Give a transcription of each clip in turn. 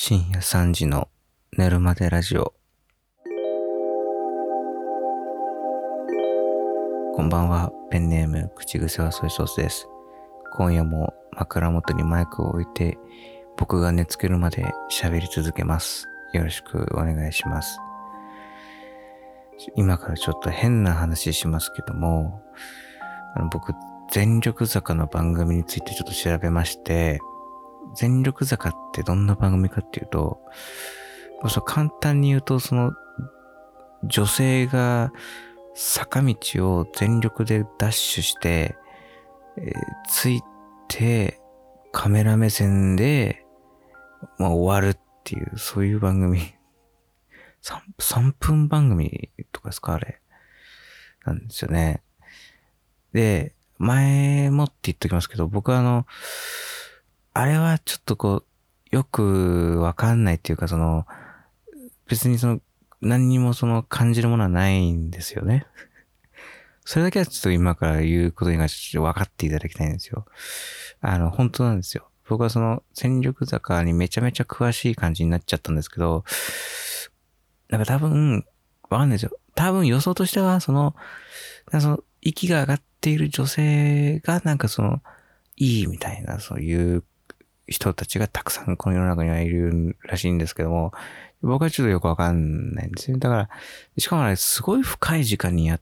深夜3時の寝るまでラジオ。こんばんは、ペンネーム、口癖はソイソースです。今夜も枕元にマイクを置いて、僕が寝つけるまで喋り続けます。よろしくお願いします。今からちょっと変な話しますけども、あの僕、全力坂の番組についてちょっと調べまして、全力坂ってどんな番組かっていうと、そう簡単に言うと、その、女性が坂道を全力でダッシュして、えーついて、カメラ目線で、まあ、終わるっていう、そういう番組。3分番組とかですかあれ。なんですよね。で、前もって言っときますけど、僕はあの、あれはちょっとこう、よくわかんないっていうか、その、別にその、何にもその感じるものはないんですよね。それだけはちょっと今から言うことに関してちょっと分かっていただきたいんですよ。あの、本当なんですよ。僕はその、戦力坂にめちゃめちゃ詳しい感じになっちゃったんですけど、なんか多分、わかんないですよ。多分予想としては、その、その、息が上がっている女性が、なんかその、いいみたいな、そういう人たちがたくさんこの世の中にはいるらしいんですけども、僕はちょっとよくわかんないんですよ。だから、しかもあれ、すごい深い時間にやっ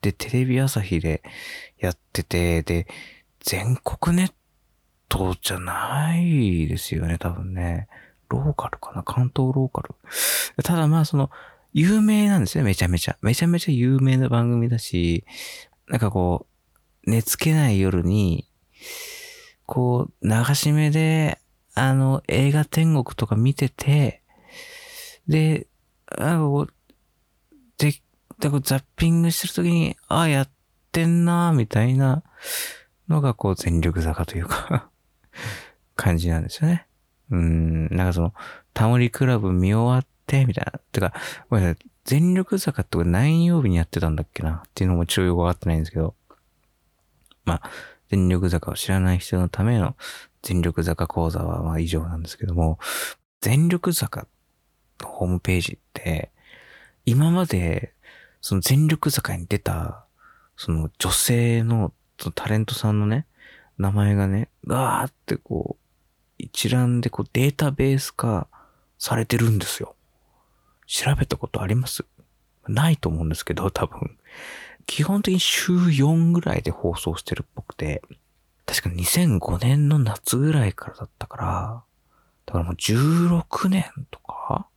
て、テレビ朝日でやってて、で、全国ネットじゃないですよね、多分ね。ローカルかな？関東ローカル。ただまあ、その、有名なんですよ、めちゃめちゃ。めちゃめちゃ有名な番組だし、なんかこう、寝つけない夜に、こう、流し目で、あの、映画天国とか見てて、で、なんかこう、で、でこうザッピングしてるときに、ああ、やってんなみたいなのが、こう、全力坂というか、感じなんですよね。うん、なんかその、タモリクラブ見終わって、みたいな。てか、ごめんなさい。全力坂って何曜日にやってたんだっけなっていうのもちょいよくわかってないんですけど。まあ、全力坂を知らない人のための全力坂講座はまあ以上なんですけども、全力坂のホームページって、今まで、その全力坂に出た、その女性のそのタレントさんのね、名前がね、ガーってこう、一覧でこうデータベース化されてるんですよ。調べたことあります？ないと思うんですけど、多分。基本的に週4ぐらいで放送してるっぽくて、確か2005年の夏ぐらいからだったから、だからもう16年とか？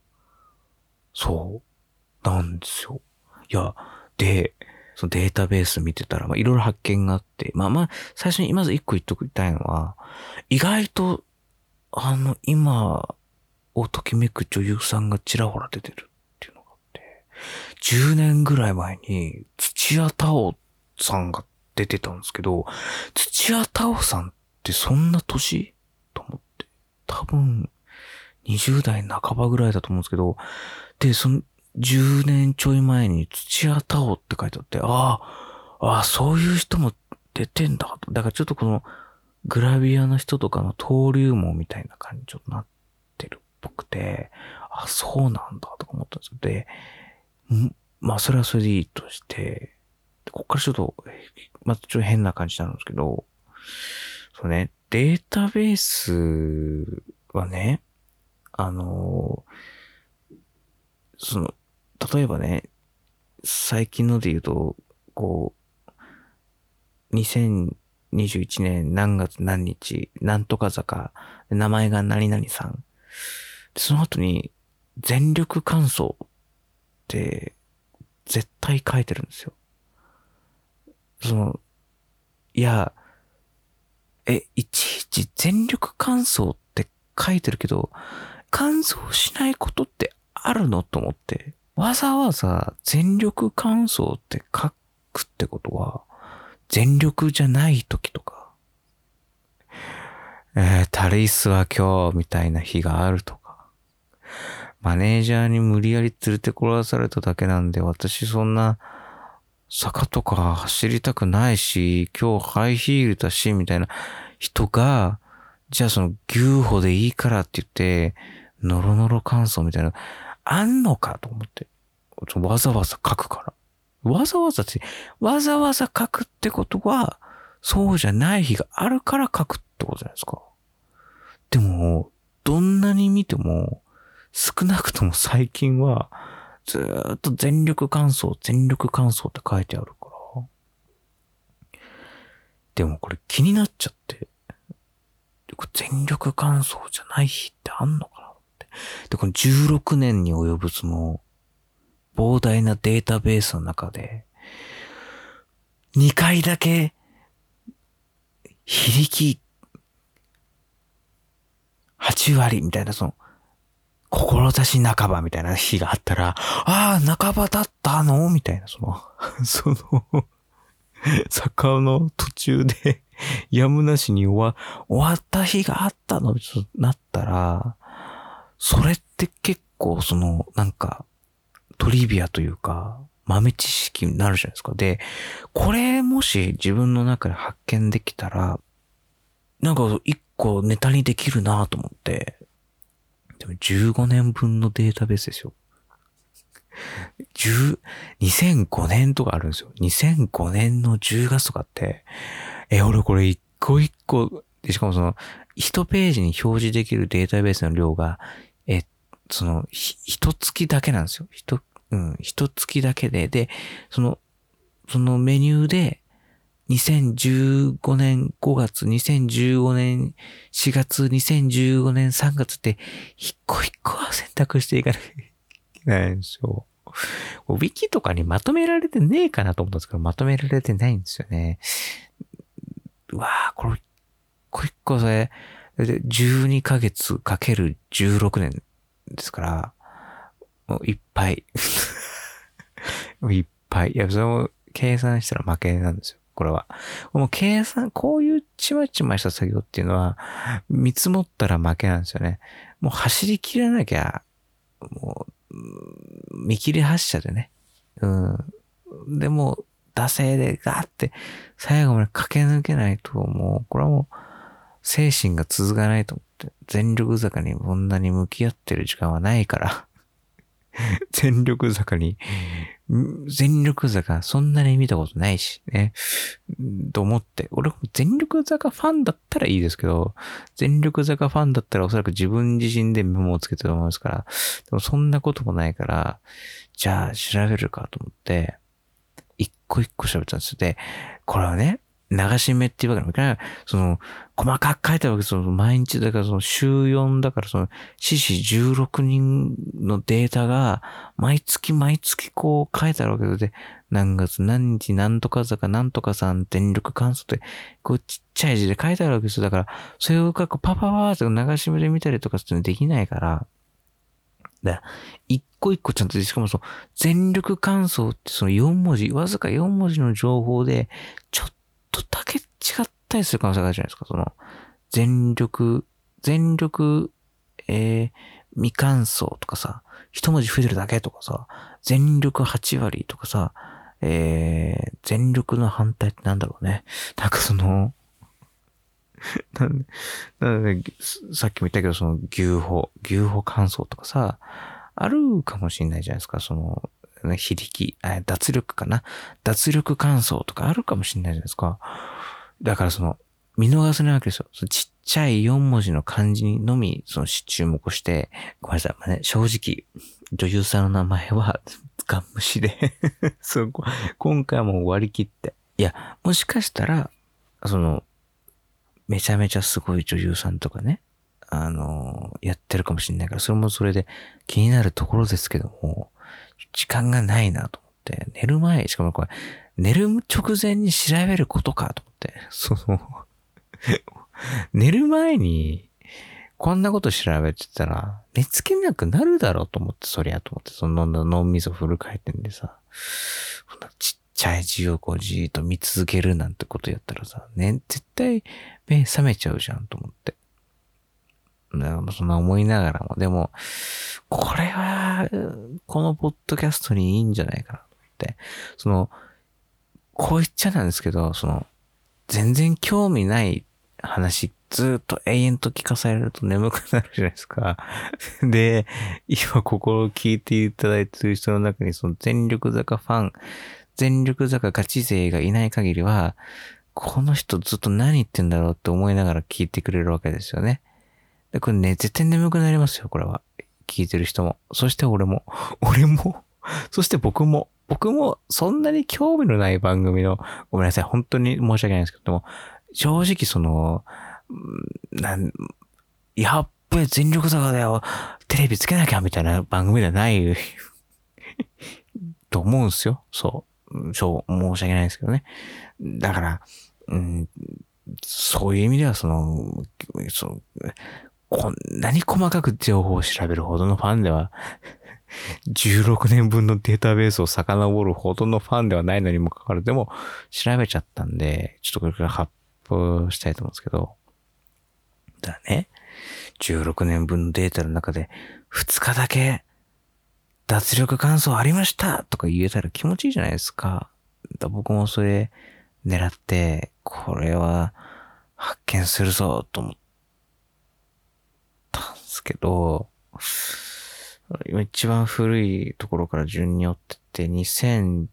そう。なんですよ。いや、で、そのデータベース見てたら、ま、いろいろ発見があって、まあまあ、最初にまず一個言っときたいのは、意外と、あの、今、をときめく女優さんがちらほら出てるっていうのがあって、10年ぐらい前に土屋太鳳さんが出てたんですけど、土屋太鳳さんってそんな年？と思って、多分20代半ばぐらいだと思うんですけど、で、その10年ちょい前に土屋太鳳って書いてあって、ああ、ああ、そういう人も出てんだ。だからちょっとこのグラビアの人とかの登竜門みたいな感じにちょっとなってるっぽくて、あ、そうなんだとか思ったんですよ。で、まあそれはそれでいいとして、こっからちょっと、またちょっと変な感じなんですけど、そうね、データベースはね、あのその、例えばね、最近ので言うと、こう、2021年何月何日、なんとか坂、名前が何々さん。その後に、全力感想、絶対書いてるんですよ。その、いや、え、いちいち全力感想って書いてるけど、感想しないことってあるのと思って、わざわざ全力感想って書くってことは、全力じゃない時とか、えー、タリスは今日みたいな日があるとか、マネージャーに無理やり連れてこらされただけなんで、私そんな坂とか走りたくないし、今日ハイヒールだし、みたいな人が、じゃあその牛歩でいいからって言って、ノロノロ感想みたいな、あんのかと思って。わざわざ書くから。わざわざって、わざわざ書くってことは、そうじゃない日があるから書くってことじゃないですか。でも、どんなに見ても、少なくとも最近は、ずっと全力感想、全力感想って書いてあるから。でもこれ気になっちゃって、全力感想じゃない日ってあんのかなって。で、この16年に及ぶその、膨大なデータベースの中で、2回だけ、非力、8割みたいな、その、志半ばみたいな日があったら、ああ、半ばだったの？みたいな、その、その、坂の途中で やむなしに終わ、終わった日があったの？となったら、それって結構その、なんか、トリビアというか、豆知識になるじゃないですか。で、これもし自分の中で発見できたら、なんか一個ネタにできるなと思って、でも15年分のデータベースですよ。10、2005年とかあるんですよ。2005年の10月とかって、え、俺これ一個一個、でしかもその、一ページに表示できるデータベースの量が、え、その、ひ一月だけなんですよ。一、うん、一月だけで、で、その、そのメニューで、2015年5月、2015年4月、2015年3月って、一個一個は選択していかなきゃいけないんですよ。ウィキとかにまとめられてねえかなと思ったんですけど、まとめられてないんですよね。うわぁ、これ、これ一個それ、12ヶ月かける16年ですから、もういっぱい。いっぱい。いや、それも計算したら負けなんですよ。これは。もう計算、こういうちまちました作業っていうのは、見積もったら負けなんですよね。もう走り切らなきゃ、もう、見切り発車でね。うん。でも、惰性でガーって最後まで駆け抜けないと、もう、これはもう、精神が続かないと思って、全力坂にこんなに向き合ってる時間はないから 全力坂に、全力坂そんなに見たことないし、ね。と思って、俺全力坂ファンだったらいいですけど、全力坂ファンだったらおそらく自分自身でメモをつけてると思いますから、でもそんなこともないから、じゃあ調べるかと思って、一個一個調べたんですよ。で、これはね、流し目っていうわけにもいかない。その、細かく書いてあるわけです。その毎日、だからその週4だからその、獅子16人のデータが、毎月毎月こう書いてあるわけで、何月何日何とか坂何とかさん電力観測って、こうちっちゃい字で書いてあるわけですよ。だから、それを書くパパパーって流し目で見たりとかってできないから、だ一個一個ちゃんと、しかもその、全力感想ってその4文字、わずか4文字の情報で、ちょっとだけ違ったりする可能性があるじゃないですか。その、全力、全力、えー、未完走とかさ、一文字増えてるだけとかさ、全力8割とかさ、えー、全力の反対ってなんだろうね。なんかその、なんで、なんで、さっきも言ったけど、その牛歩、牛歩乾燥とかさ、あるかもしれないじゃないですか、その、非力、脱力かな？脱力乾燥とかあるかもしれないじゃないですか。だからその、見逃せないわけですよ。ちっちゃい4文字の漢字にのみ、その注目して、ごめんなさい、まあね、正直、女優さんの名前は、ガン無視で そう、今回はもう終わりきって。いや、もしかしたら、その、めちゃめちゃすごい女優さんとかね、あの、やってるかもしれないから、それもそれで気になるところですけども、時間がないなと思って、寝る前、しかもこれ、寝る直前に調べることかと思って、その 寝る前に、こんなこと調べてたら、寝つけなくなるだろうと思って、そりゃと思って、その脳みそフル回転でさ、ちっちゃい字をこうじーっと見続けるなんてことやったらさ、ね、絶対目覚めちゃうじゃんと思って。そんな思いながらも、でも、これは、このポッドキャストにいいんじゃないかなと思って、その、こう言っちゃなんですけど、その、全然興味ない話ずっと永遠と聞かされると眠くなるじゃないですか。で、今ここを聞いていただいてる人の中にその全力坂ファン、全力坂ガチ勢がいない限りは、この人ずっと何言ってんだろうって思いながら聞いてくれるわけですよね。で、これね、絶対眠くなりますよ、これは。聞いてる人も。そして俺も。俺も。そして僕も。僕もそんなに興味のない番組の、ごめんなさい、本当に申し訳ないんですけども、正直その、なん、やっべ、全力坂だよ、テレビつけなきゃみたいな番組ではない と思うんですよ。そう。そう、申し訳ないですけどね。だから、うん、そういう意味では、その、そのこんなに細かく情報を調べるほどのファンでは16年分のデータベースを遡るほどのファンではないのにもかかわらず、でも調べちゃったんで、ちょっとこれから発表したいと思うんですけど、だね、16年分のデータの中で2日だけ脱力感想ありましたとか言えたら気持ちいいじゃないですか。だ僕もそれ狙って、これは発見するぞと思ったんですけど、一番古いところから順に追ってって、2005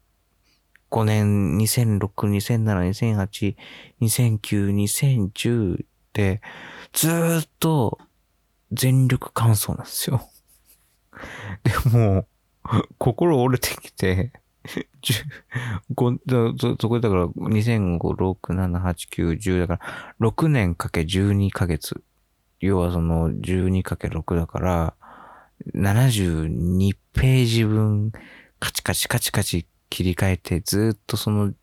年、2006、2007、2008、2009、2010で、ずっと全力感想なんですよ。でも、心折れてきて、5そこでだから2005、6、7、8、9、10だから6年かけ12ヶ月。要はその12かけ6だから72ページ分カチカチカチカチ切り替えてずっとその、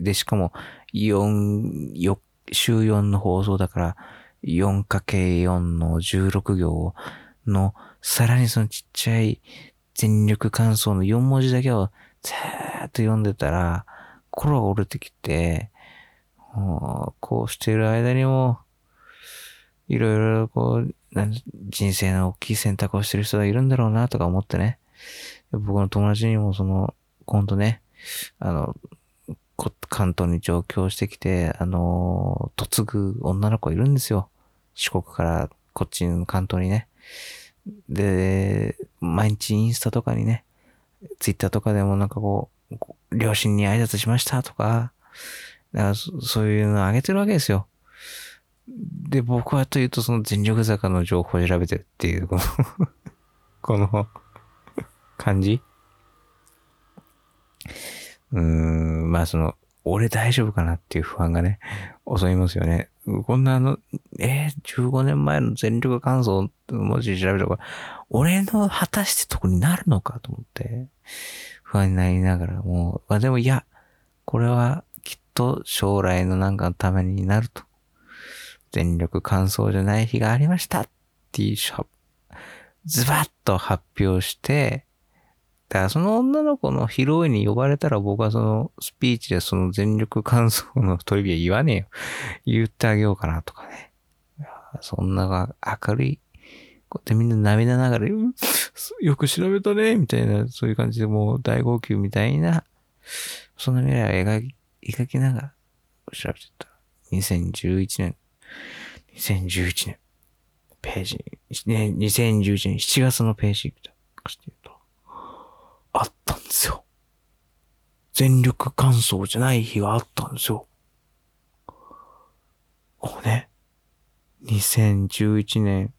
で、しかも4、4、週4の放送だから 4×4 の16行のさらにそのちっちゃい全力感想の4文字だけをずーっと読んでたら心が折れてきて、こうしてる間にもいろいろこう人生の大きい選択をしてる人がいるんだろうなとか思ってね。僕の友達にもその、今度ね、あの、関東に上京してきて、あの、嫁ぐ女の子いるんですよ。四国からこっちの関東にね。で、毎日インスタとかにね、ツイッターとかでもなんかこう、両親に挨拶しましたとか、かそういうのあげてるわけですよ。で、僕はというと、その全力坂の情報を調べてるっていう、この この感じ？うーん、まあその、俺大丈夫かなっていう不安がね、襲いますよね。こんなあの、えー、15年前の全力感想文字調べたら、俺の果たしてとこになるのかと思って、不安になりながらも、まあでもいや、これはきっと将来のなんかのためになると全力感想じゃない日がありましたっていうズバッと発表して、だからその女の子の披露宴に呼ばれたら僕はそのスピーチでその全力感想のトリビア言わねえよ。言ってあげようかなとかね。そんなが明るい。こうやってみんな涙ながら、よく調べたねみたいな、そういう感じでもう大号泣みたいな、その未来を描き、描きながら調べてた。2011年2011年、ページ、ね、2011年7月のページかして言うと、あったんですよ。全力感想じゃない日があったんですよ。こうね、2011年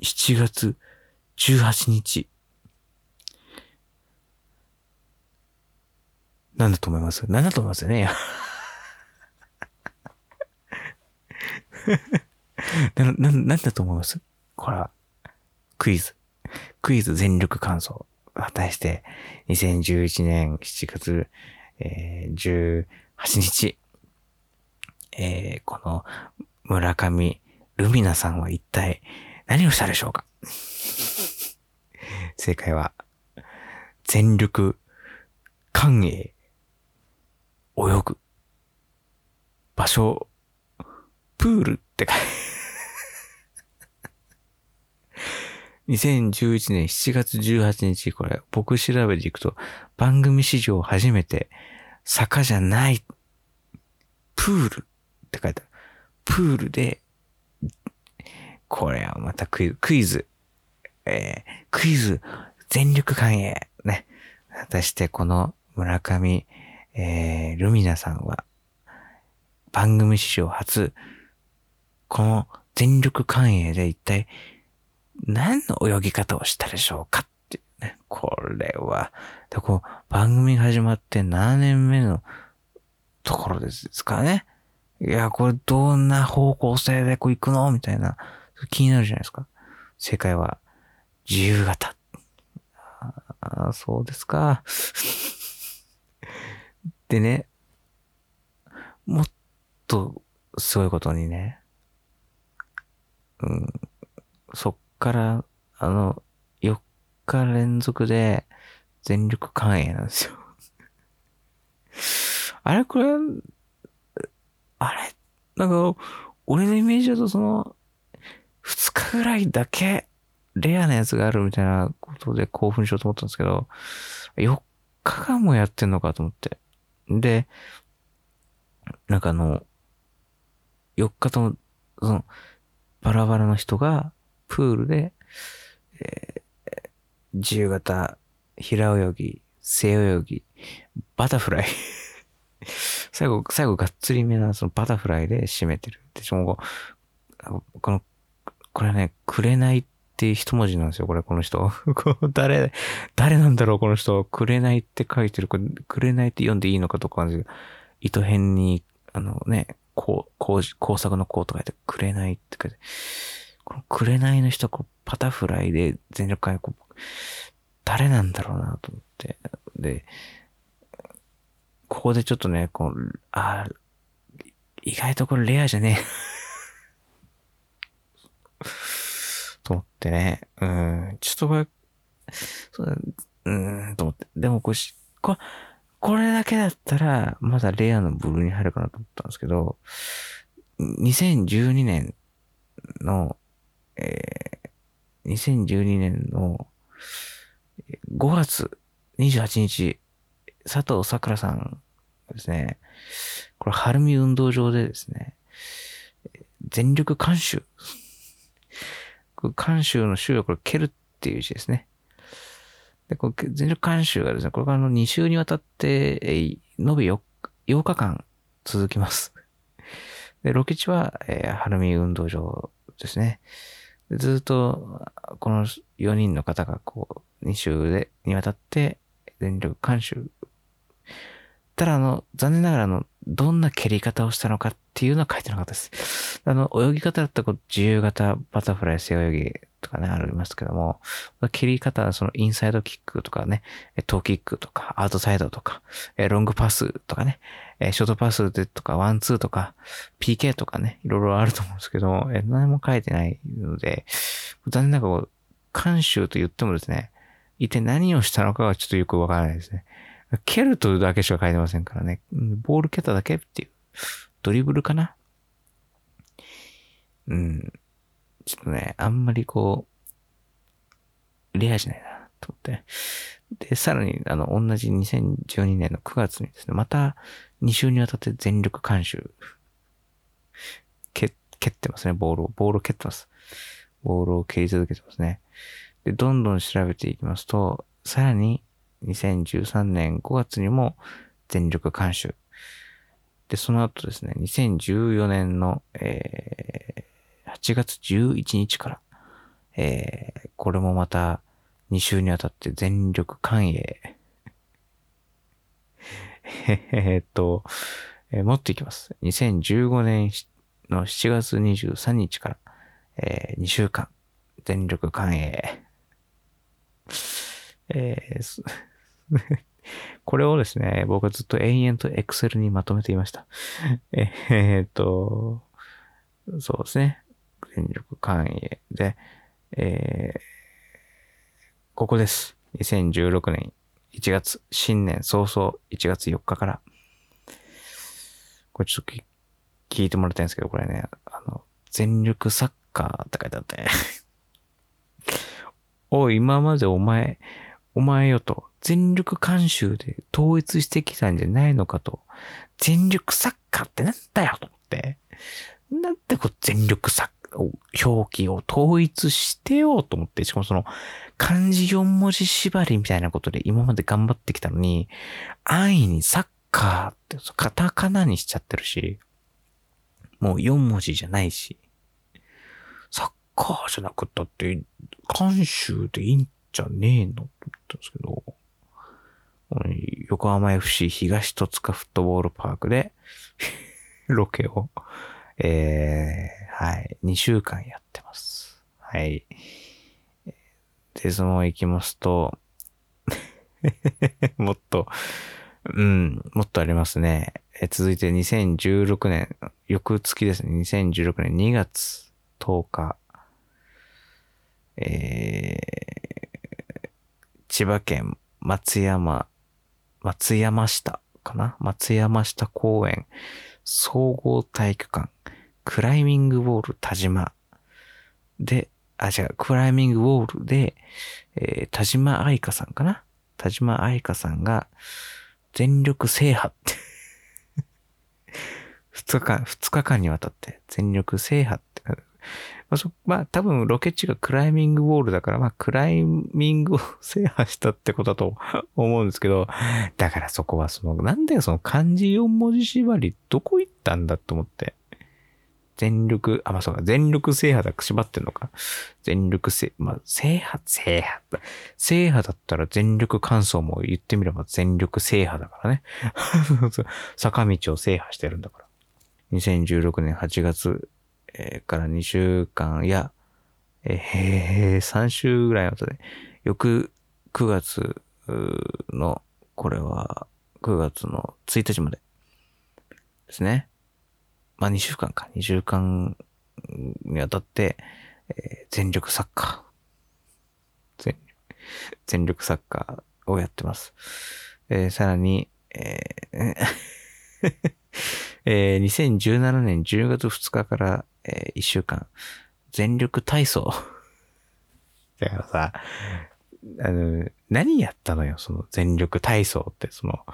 7月18日。なんだと思います？なんだと思いますよね？な、な、なんだと思います？これは。クイズ。クイズ全力感想。果たして、2011年7月、えー、18日、えー、この村上ルミナさんは一体何をしたでしょうか？正解は、全力、関営、泳ぐ、場所、プールって書い2011年7月18日、これ、僕調べていくと、番組史上初めて、坂じゃない、プールって書いてある。プールで、これはまたクイズ、クイズ、えー、クイズ、全力関営、ね。果たしてこの村上、えー、ルミナさんは、番組史上初、この全力関営で一体何の泳ぎ方をしたでしょうかっていうね。これは、で、こう、番組始まって7年目のところですからね。いや、これどんな方向性でこう行くのみたいな、気になるじゃないですか。正解は、自由形。ああ、そうですか。でね、もっとすごいことにね、ん、そっから、あの、4日連続で全力関営なんですよ。あれこれ、あれなんか、俺のイメージだとその、2日ぐらいだけレアなやつがあるみたいなことで興奮しようと思ったんですけど、4日間もやってんのかと思って。で、なんかあの、4日とも、その、バラバラの人が、プールで、えー、自由形、平泳ぎ、背泳ぎ、バタフライ 最後、最後がっつりめなそのバタフライで締めてる。で、しかも、この、これね、くれないって一文字なんですよ、これ、この人。誰、誰なんだろう、この人。くれないって書いてる。これ、くれないって読んでいいのかとかなんですけど、糸辺に、あのね、こう、工工作のこうとか言って、くれないって書いて、この紅の人、こう、パタフライで全力回こう、誰なんだろうなと思って。で、ここでちょっとね、こう、あ意外とこれレアじゃねえ と思ってね、うん、ちょっとこれ、そううん、と思って。でもこれ、これこれだけだったら、まだレアの部類に入るかなと思ったんですけど、2012年のえー、2012年の5月28日、佐藤さくらさんですね、これ、晴海運動場でですね、全力監修。監修の週はこれ、蹴るっていう字ですね。で、これ全力監修がですね、これからの2週にわたって、えー、延べ 4, 4日間続きます。で、ロケ地は、えー、晴海運動場ですね。ずっと、この4人の方がこう、2週で、にわたって全力監修。ただ、あの、残念ながら、あの、どんな蹴り方をしたのかっていうのは書いてなかったです。あの、泳ぎ方だったら、こう、自由形、バタフライ、背泳ぎとかね、ありますけども、蹴り方はそのインサイドキックとかね、トーキックとか、アウトサイドとか、ロングパスとかね、ショートパスでとか、ワンツーとか、PK とかね、いろいろあると思うんですけど、何も書いてないので、残念ながら、監修と言ってもですね、一体何をしたのかはちょっとよくわからないですね。蹴るとだけしか書いてませんからね。ボール蹴っただけっていう。ドリブルかなうん。ちょっとね、あんまりこう、レアじゃないな、と思って。で、さらに、あの、同じ2012年の9月にですね、また2週にわたって全力監修。蹴、蹴ってますね、ボールを。ボールを蹴ってます。ボールを蹴り続けてますね。で、どんどん調べていきますと、さらに2013年5月にも全力監修。で、その後ですね、2014年の、えー、8月11日から、えー、これもまた2週にわたって全力関営。えっと、えー、持っていきます。2015年の7月23日から、えー、2週間、全力関営。えー、これをですね、僕はずっと延々と Excel にまとめていました。えー、っと、そうですね。全力関営で、えー、ここです。2016年1月、新年早々1月4日から。これちょっと聞いてもらいたいんですけど、これね、あの、全力サッカーって書いてあって。おい、今までお前、お前よと、全力監修で統一してきたんじゃないのかと、全力サッカーってなんだよと思って。なんでこう全力さ、表記を統一してようと思って、しかもその漢字4文字縛りみたいなことで今まで頑張ってきたのに、安易にサッカーってカタカナにしちゃってるし、もう4文字じゃないし、サッカーじゃなくったって、監修でいいんじゃねえのと思ったんですけど、横浜 FC 東戸塚フットボールパークでロケを、えー、はい、2週間やってます。はい。で、その行きますと もっと、うん、もっとありますね。え続いて2016年、翌月ですね。2016年2月10日。えー、千葉県松山、松山下かな？松山下公園総合体育館。クライミングウォール田島。で、あ、違う、クライミングウォールで、えー、田島愛香さんかな？田島愛香さんが全力制覇って。二日間、二日間にわたって全力制覇って。まあ、そまあ、多分ロケ地がクライミングウォールだから、まあ、クライミングを制覇したってことだと 思うんですけど、だからそこはその、なんだよ、その漢字4文字縛り、どこ行ったんだと思って。全力、あ、まあそうか、全力制覇だ、縛ってんのか。全力制、まあ、制覇、制覇。制覇だったら全力感想も言ってみれば全力制覇だからね。坂道を制覇してるんだから。2016年8月、え、から2週間や、えー、3週ぐらいの後で、翌9月の、これは9月の1日までですね。まあ2週間か。2週間にあたって、えー、全力サッカー全。全力サッカーをやってます。えー、さらに、えーえー、2017年10月2日から、えー、1週間、全力体操。だからさ、あの、何やったのよ、その全力体操って、その、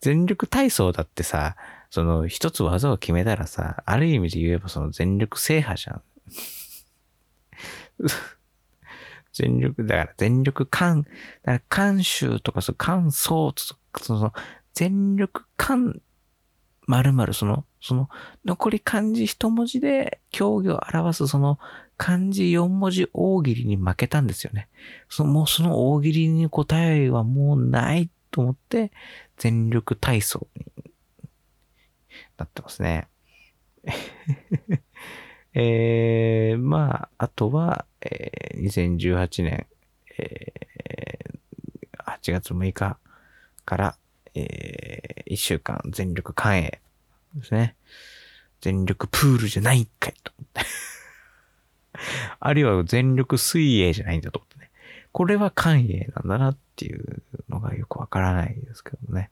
全力体操だってさ、その一つ技を決めたらさ、ある意味で言えばその全力制覇じゃん。全力、だから全力感、だから監修とかその感想とか、その全力感〇〇その、その残り漢字一文字で競技を表すその漢字四文字大喜利に負けたんですよね。そのもうその大喜利に答えはもうないと思って全力体操になってますね。えー、まあ、あとは、えー、2018年、えー、8月6日から、えー、1週間全力関営ですね。全力プールじゃないんかいと思って。あるいは全力水泳じゃないんだと思ってね。これは関営なんだなっていうのがよくわからないですけどね。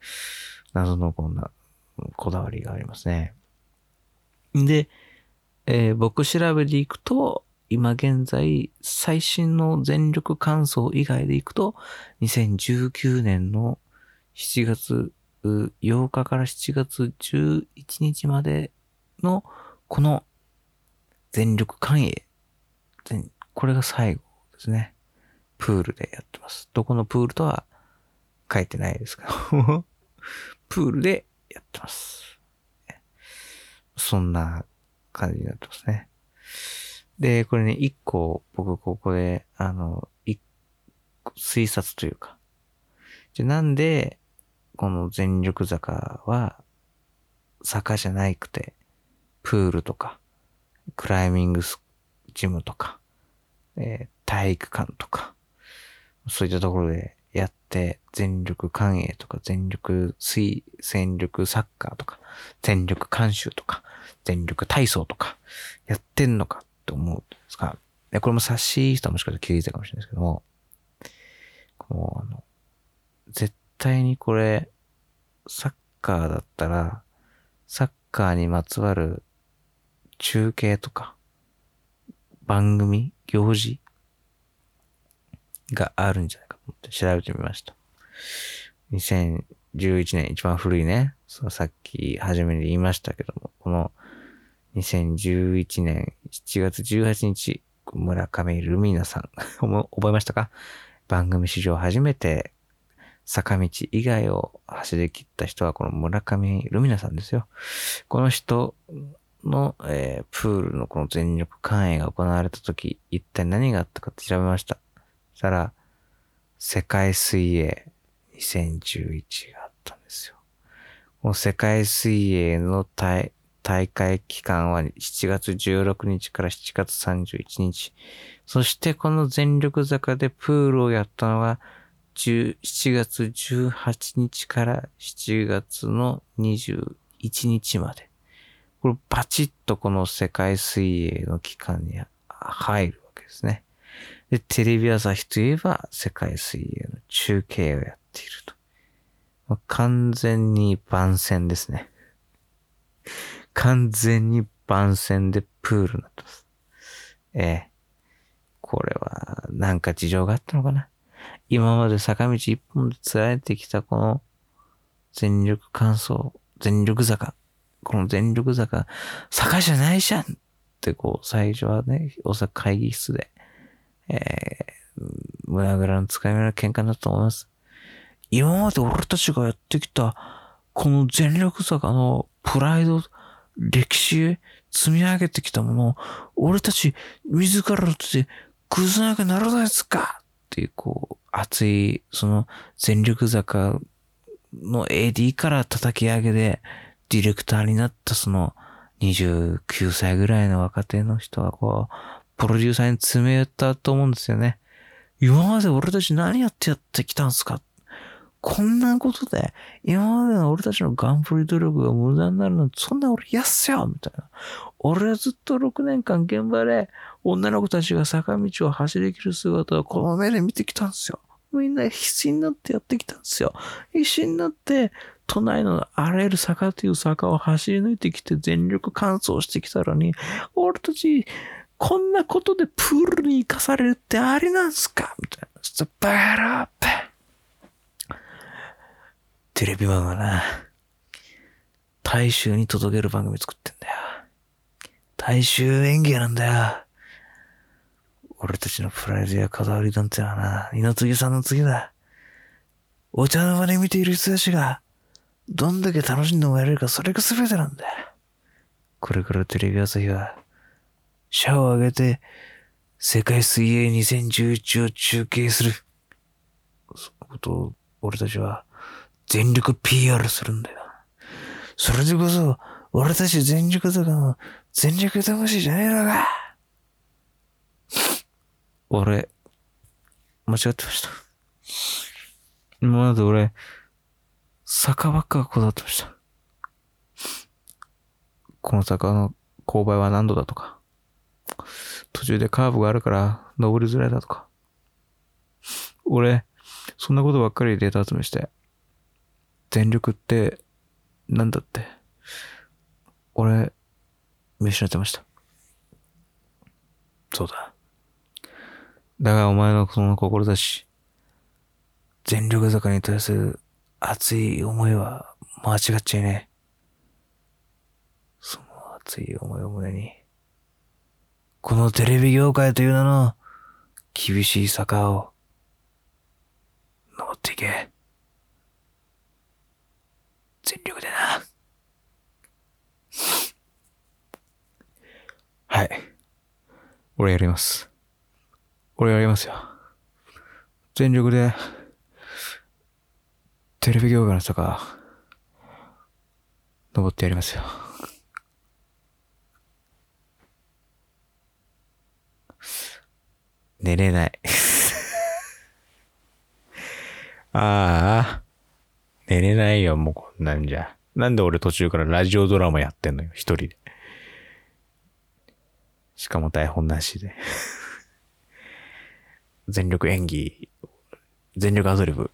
謎のこんなこだわりがありますね。で、えー、僕調べでいくと、今現在最新の全力感想以外でいくと、2019年の7月8日から7月11日までのこの全力関営。これが最後ですね。プールでやってます。どこのプールとは書いてないですけど プールでやってます。そんな感じになってますね。で、これね、一個僕ここで、あの、一推察というか、じゃなんで、この全力坂は、坂じゃないくて、プールとか、クライミングジムとか、えー、体育館とか、そういったところでやって、全力関営とか、全力水、全力サッカーとか、全力監修とか、全力体操とか、やってんのかって思うんですが、これも察しい人はもしかしたら気づいたかもしれないですけども、こう、あの、絶対にこれ、サッカーだったら、サッカーにまつわる中継とか、番組、行事があるんじゃないかと思って調べてみました。2011年一番古いね、そのさっき初めに言いましたけども、この2011年7月18日、村上ルミナさん。覚えましたか？番組史上初めて坂道以外を走り切った人はこの村上ルミナさんですよ。この人の、えー、プールのこの全力関営が行われた時、一体何があったかって調べました。そしたら、世界水泳2011があったんですよ。この世界水泳の大大会期間は7月16日から7月31日。そしてこの全力坂でプールをやったのは7月18日から7月の21日まで。これバチッとこの世界水泳の期間に入るわけですね。で、テレビ朝日といえば世界水泳の中継をやっていると。まあ、完全に番宣ですね。完全に番宣でプールになってます。ええ。これは、なんか事情があったのかな？今まで坂道一本で貫いてきたこの全力乾燥、全力坂。この全力坂、坂じゃないじゃんってこう、最初はね、大阪会議室で、えー、胸ぐらの使い目の喧嘩だと思います。今まで俺たちがやってきた、この全力坂のプライド、歴史積み上げてきたものを、俺たち自らの手で崩さなきゃならないですかっていう、こう、熱い、その全力坂の AD から叩き上げで、ディレクターになったその29歳ぐらいの若手の人はこう、プロデューサーに詰め寄ったと思うんですよね。今まで俺たち何やってやってきたんすかこんなことで、今までの俺たちのガンプリ努力が無駄になるのそんな俺嫌っすよみたいな。俺はずっと6年間現場で女の子たちが坂道を走り切る姿をこの目で見てきたんですよ。みんな必死になってやってきたんですよ。必死になって都内のあらゆる坂という坂を走り抜いてきて全力完走してきたのに、俺たち、こんなことでプールに行かされるってありなんすか？みたいな。ストバーラッ。テレビマンはな、大衆に届ける番組作ってんだよ。大衆演芸なんだよ。俺たちのプライドやこだわりなんてのはな、二の次さんの次だ。お茶の間で見ている人たちが、どんだけ楽しんでもらえるか、それが全てなんだよ。これからテレビ朝日は、社を挙げて、世界水泳2011を中継する。そのことを、俺たちは、全力 PR するんだよ。それでこそ、俺たち全力とかの、全力魂じゃねえのか。俺、間違ってました。今まで俺、坂ばっかこだわってました。この坂の勾配は何度だとか、途中でカーブがあるから登りづらいだとか。俺、そんなことばっかりデータ集めして、全力ってなんだって、俺、見失ってました。そうだ。だがお前のその志、全力坂に対する熱い思いは間違っちゃいねえ。その熱い思いを胸に、このテレビ業界という名の厳しい坂を登っていけ。全力でな。はい。俺やります。俺やりますよ。全力でテレビ業界の人が、登ってやりますよ。寝れない ああ。寝れないよ、もうこんなんじゃ。なんで俺途中からラジオドラマやってんのよ、一人で。しかも台本なしで 全力演技、全力アドリブ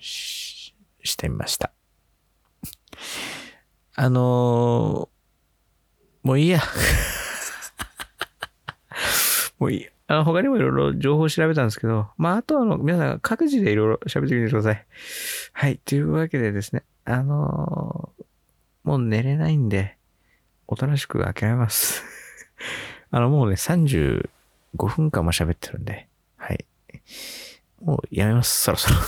してみました。あのー、もういいや。もういいや。あの、他にもいろいろ情報を調べたんですけど、まあ、あとはあの、皆さん各自でいろいろ喋ってみてください。はい。というわけでですね、あのー、もう寝れないんで、おとなしく諦めます。あの、もうね、35分間も喋ってるんで、はい。もうやめます、そろそろ。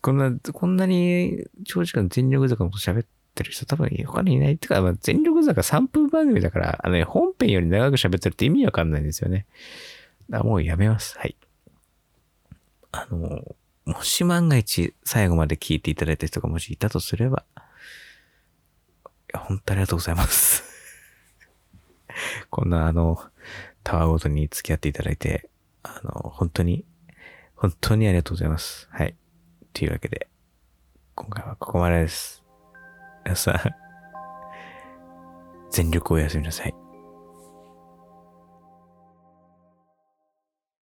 こんな、こんなに長時間全力坂のこと喋っててる人多分他にいない。ってか、まあ、全力坂3分番組だから、あのね、本編より長く喋ってるって意味わかんないんですよね。だもうやめます。はい。あの、もし万が一最後まで聞いていただいた人がもしいたとすれば、本当ありがとうございます。こんなあの、タワーごとに付き合っていただいて、あの、本当に、本当にありがとうございます。はい。というわけで、今回はここまでです。皆さ、全力を休みなさい。